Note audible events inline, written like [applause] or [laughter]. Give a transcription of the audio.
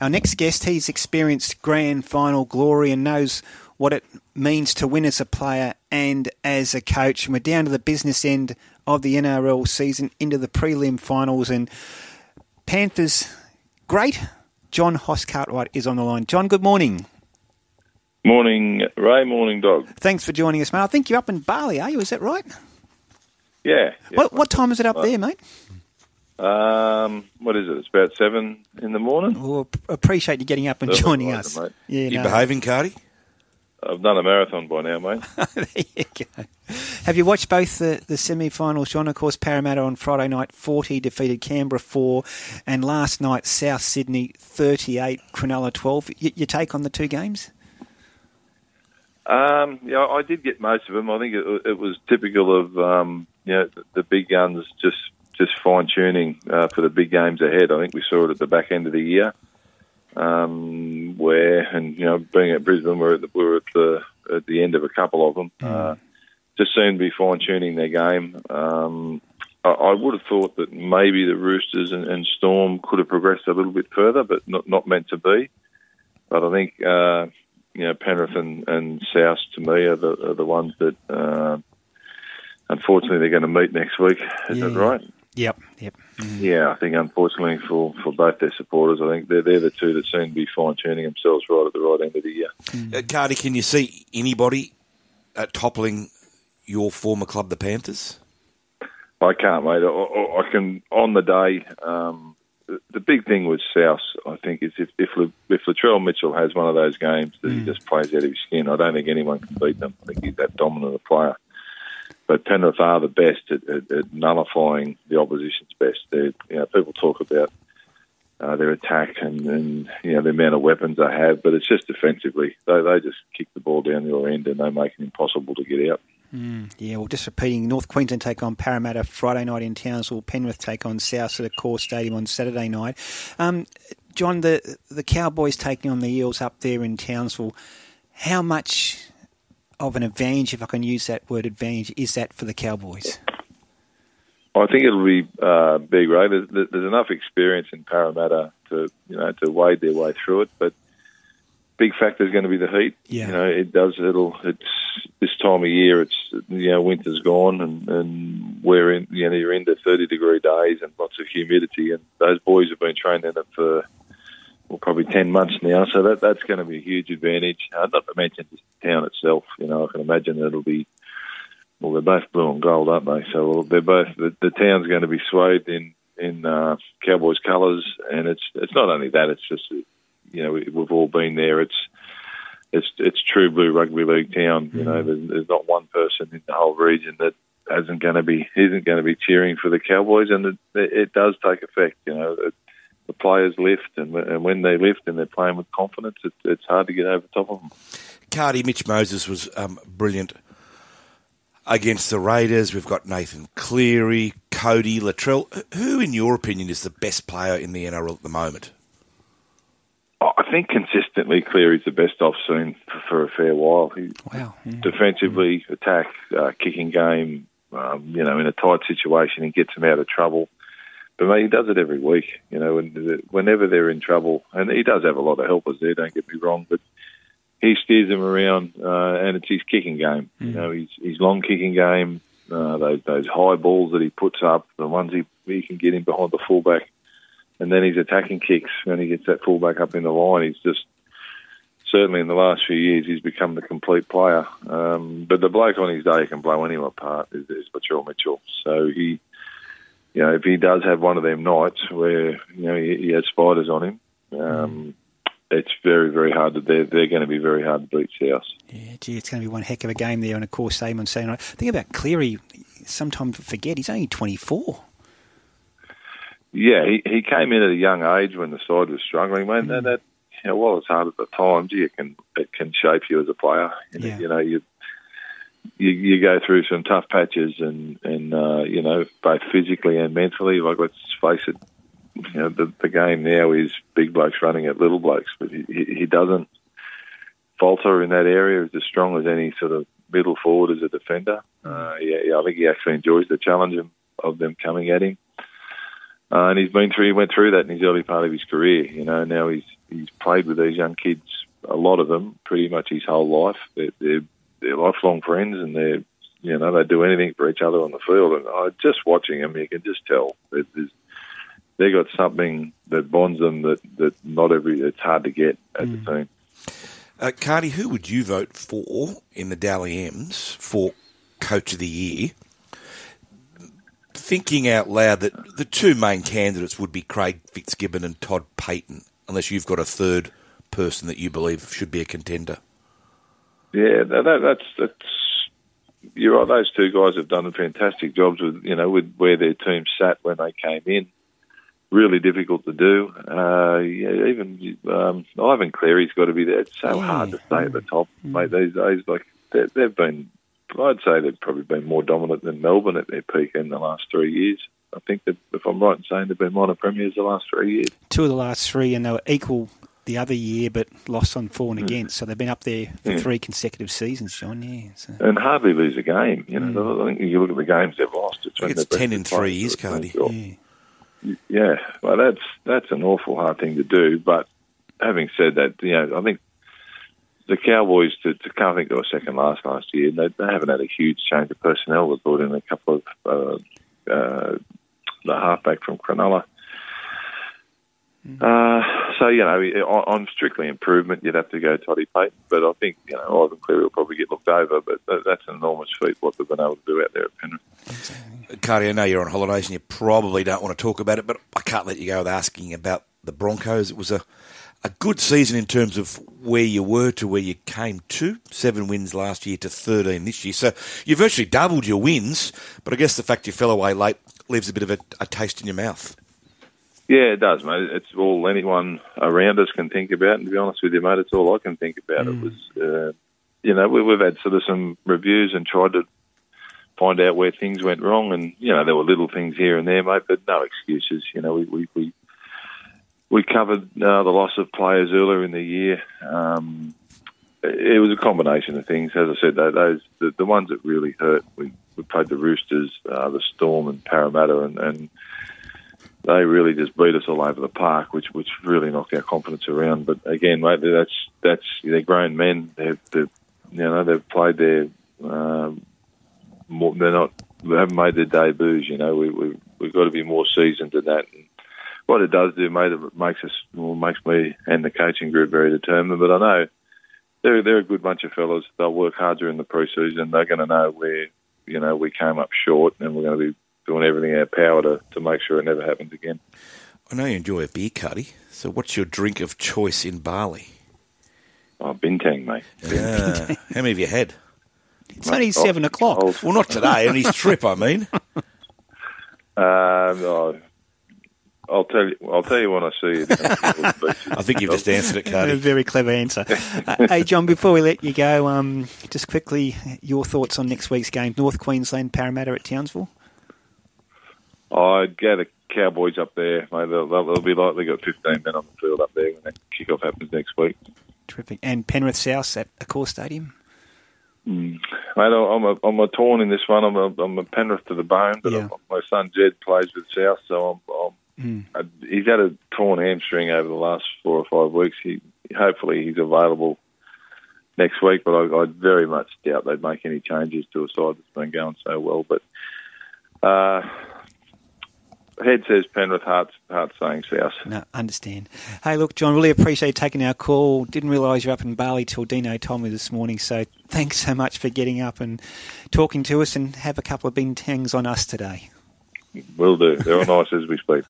Our next guest, he's experienced grand final glory and knows what it means to win as a player and as a coach. And we're down to the business end of the NRL season into the prelim finals. And Panthers, great. John Hoss Cartwright is on the line. John, good morning. Morning, Ray. Morning, Dog. Thanks for joining us, mate. I think you're up in Bali, are you? Is that right? Yeah. yeah. What, what time is it up uh, there, mate? Um, what is it? It's about seven in the morning. Well, appreciate you getting up and joining right, us. mate. Yeah, You no. behaving, Cardi? I've done a marathon by now, mate. [laughs] there you go. Have you watched both the, the semi-finals, John? Of course, Parramatta on Friday night, 40, defeated Canberra 4, and last night, South Sydney 38, Cronulla 12. Y- your take on the two games? Um, yeah, I did get most of them. I think it, it was typical of um, you know the, the big guns just just fine tuning uh, for the big games ahead. I think we saw it at the back end of the year, um, where and you know being at Brisbane, we're at the, we're at the at the end of a couple of them. Uh, just seemed to be fine tuning their game. Um, I, I would have thought that maybe the Roosters and, and Storm could have progressed a little bit further, but not not meant to be. But I think uh, you know Penrith and, and South to me are the are the ones that uh, unfortunately they're going to meet next week. Is that Yeah. right? Yep, yep. Yeah, I think unfortunately for, for both their supporters, I think they're they're the two that seem to be fine tuning themselves right at the right end of the year. Uh, Cardi, can you see anybody uh, toppling your former club, the Panthers? I can't, mate. I, I, I can on the day. Um, the, the big thing with South, I think, is if if, La- if Latrell Mitchell has one of those games that he just plays out of his skin, I don't think anyone can beat them. I think he's that dominant a player. But Penrith are the best at, at, at nullifying the opposition's best. You know, people talk about uh, their attack and, and you know the amount of weapons they have, but it's just defensively. They they just kick the ball down your end and they make it impossible to get out. Yeah, well, just repeating, North Queensland take on Parramatta Friday night in Townsville, Penrith take on South at the Accor Stadium on Saturday night. Um, John, the the Cowboys taking on the Eels up there in Townsville, how much of an advantage, if I can use that word advantage, is that for the Cowboys? I think it'll be uh, big, right? There's, there's enough experience in Parramatta to you know to wade their way through it, but big factor is going to be the heat. Yeah. You know, it does. It'll. It's this time of year. It's you know winter's gone, and and we're in. You know, you're into 30 degree days and lots of humidity, and those boys have been training it for well probably 10 months now. So that that's going to be a huge advantage. Uh, not to mention the town itself. You know, I can imagine it'll be. Well, they're both blue and gold, aren't they? So they're both the, the town's going to be swathed in in uh, Cowboys colours, and it's it's not only that. It's just you know we, we've all been there. It's it's it's true blue rugby league town. You know, there's, there's not one person in the whole region that isn't going to be isn't going to be cheering for the Cowboys, and it, it does take effect. You know, it, the players lift, and, when- and when they lift and they're playing with confidence, it, it's hard to get over top of them. Cardi, Mitch Moses was um, brilliant against the Raiders. We've got Nathan Cleary, Cody, Latrell. Who, in your opinion, is the best player in the NRL at the moment? I think consistently Cleary's the best I've seen for, for a fair while. He, Wow. Yeah. defensively, attack, uh, kicking game. Um, you know, in a tight situation, he gets them out of trouble. But mate, he does it every week. You know, when, whenever they're in trouble, and he does have a lot of helpers there. Don't get me wrong, but he steers them around, uh, and it's his kicking game. You know, his his long kicking game, uh, those those high balls that he puts up, the ones he he can get in behind the fullback, and then his attacking kicks when he gets that fullback up in the line. He's just certainly in the last few years, he's become the complete player. Um, but the bloke on his day can blow anyone apart is, is Latrell Mitchell. So he, you know, if he does have one of them nights where you know he, he has spiders on him, um, it's very very hard to. They're they're going to be very hard to beat South. Yeah, gee, it's going to be one heck of a game there And of course, Stadium on Saturday night. Think about Cleary. Sometimes forget he's only 24. Yeah, he, he came in at a young age when the side was struggling, man. And that, you know, while it's hard at the time, gee, it can it can shape you as a player. You know, Yeah. you know you, you you go through some tough patches, and and uh, you know both physically and mentally. Like let's face it, you know the the game now is big blokes running at little blokes, but he he doesn't falter in that area. He's as strong as any sort of middle forward as a defender. Uh, yeah, yeah, I think he actually enjoys the challenge of, of them coming at him. Uh, and he's been through. He went through that in his early part of his career. You know, now he's he's played with these young kids, a lot of them, pretty much his whole life. They're, they're, they're lifelong friends, and they're you know they do anything for each other on the field. And I just watching them, you can just tell there's they got something that bonds them that, that not every it's hard to get at mm. the team. Uh, Cardi, who would you vote for in the Dally M's for Coach of the Year? Thinking out loud that the two main candidates would be Craig Fitzgibbon and Todd Payten, unless you've got a third person that you believe should be a contender. Yeah, that, that's that's you're right. Those two guys have done fantastic jobs with you know with where their team sat when they came in really difficult to do. Uh, yeah, even um, Ivan Cleary's got to be there. It's so yeah. hard to stay at the top, mm. mate. These days, like they've been, I'd say they've probably been more dominant than Melbourne at their peak in the last three years. I think that if I'm right in saying they've been minor premiers the last three years. Two of the last three, and they were equal the other year, but lost on four and mm. against. So they've been up there for yeah. three consecutive seasons, John. Yeah, so. and hardly lose a game. You know, mm. I think you look at the games they've lost. It's, it's ten in three years, Cardi. Yeah yeah, well, that's that's an awful hard thing to do. But having said that, you know, I think the Cowboys, to, to can't think they were second last last year. They, they haven't had a huge change of personnel. They brought in a couple of uh, uh, the halfback from Cronulla. Uh, so you know, on strictly improvement, you'd have to go Toddy Payten, but I think you know Ivan Cleary will probably get looked over. But that's an enormous feat what they've been able to do out there at Penrith. Cardi, I know you're on holidays and you probably don't want to talk about it, but I can't let you go without asking about the Broncos. It was a a good season in terms of where you were to where you came to. Seven wins last year to 13 this year. So you've virtually doubled your wins, but I guess the fact you fell away late leaves a bit of a, a taste in your mouth. Yeah, it does, mate. It's all anyone around us can think about. And to be honest with you, mate, it's all I can think about. Mm. It was, uh, you know, we, we've had sort of some reviews and tried to find out where things went wrong. And, you know, there were little things here and there, mate, but no excuses. You know, we, we, we, we covered uh, the loss of players earlier in the year. Um, it was a combination of things. As I said, those the, the ones that really hurt. We, we played the Roosters, uh, the Storm, and Parramatta, and, and they really just beat us all over the park, which which really knocked our confidence around. But again, mate, that's that's they're grown men. They've, they've you know they've played their um, more, they're not they haven't made their debuts. You know, we we we've got to be more seasoned than that. And what it does do, mate, it makes us well, makes me and the coaching group very determined. But I know they're they're a good bunch of fellas. They'll work hard during the preseason. They're going to know where you know we came up short, and we're going to be doing everything in our power to, to make sure it never happens again. I know you enjoy a beer, Cardi. So what's your drink of choice in Bali? Oh, bintang, mate. Yeah. How many have you had? It's only seven o'clock. Well, not today. On his trip, I mean. [laughs] Um, oh, I'll tell you. I'll tell you when I see you. I think you've just answered it, [laughs] Cardi. Very clever answer. uh, hey, John. Before we let you go, um, just quickly, your thoughts on next week's game: North Queensland Parramatta at Townsville. I'd get the Cowboys up there, mate. They'll, they'll, be like they've got 15 men on the field up there when that kickoff happens next week. Terrific. And Penrith South at Accor Stadium. Mm. Mate, I'm a, I'm a torn in this one. I'm a, I'm a Penrith to the bone, but yeah. my son Jed plays with South, so I'm, I'm mm. I, he's had a torn hamstring over the last four or five weeks. He hopefully he's available next week, but I, I very much doubt they'd make any changes to a side that's been going so well. But uh, head says Penrith, heart, heart saying South. No, understand. Hey, look, John, really appreciate taking our call. Didn't realise you're up in Bali till Dino told me this morning. So thanks so much for getting up and talking to us and have a couple of bing bintangs on us today. Will do. They're all nice as we speak.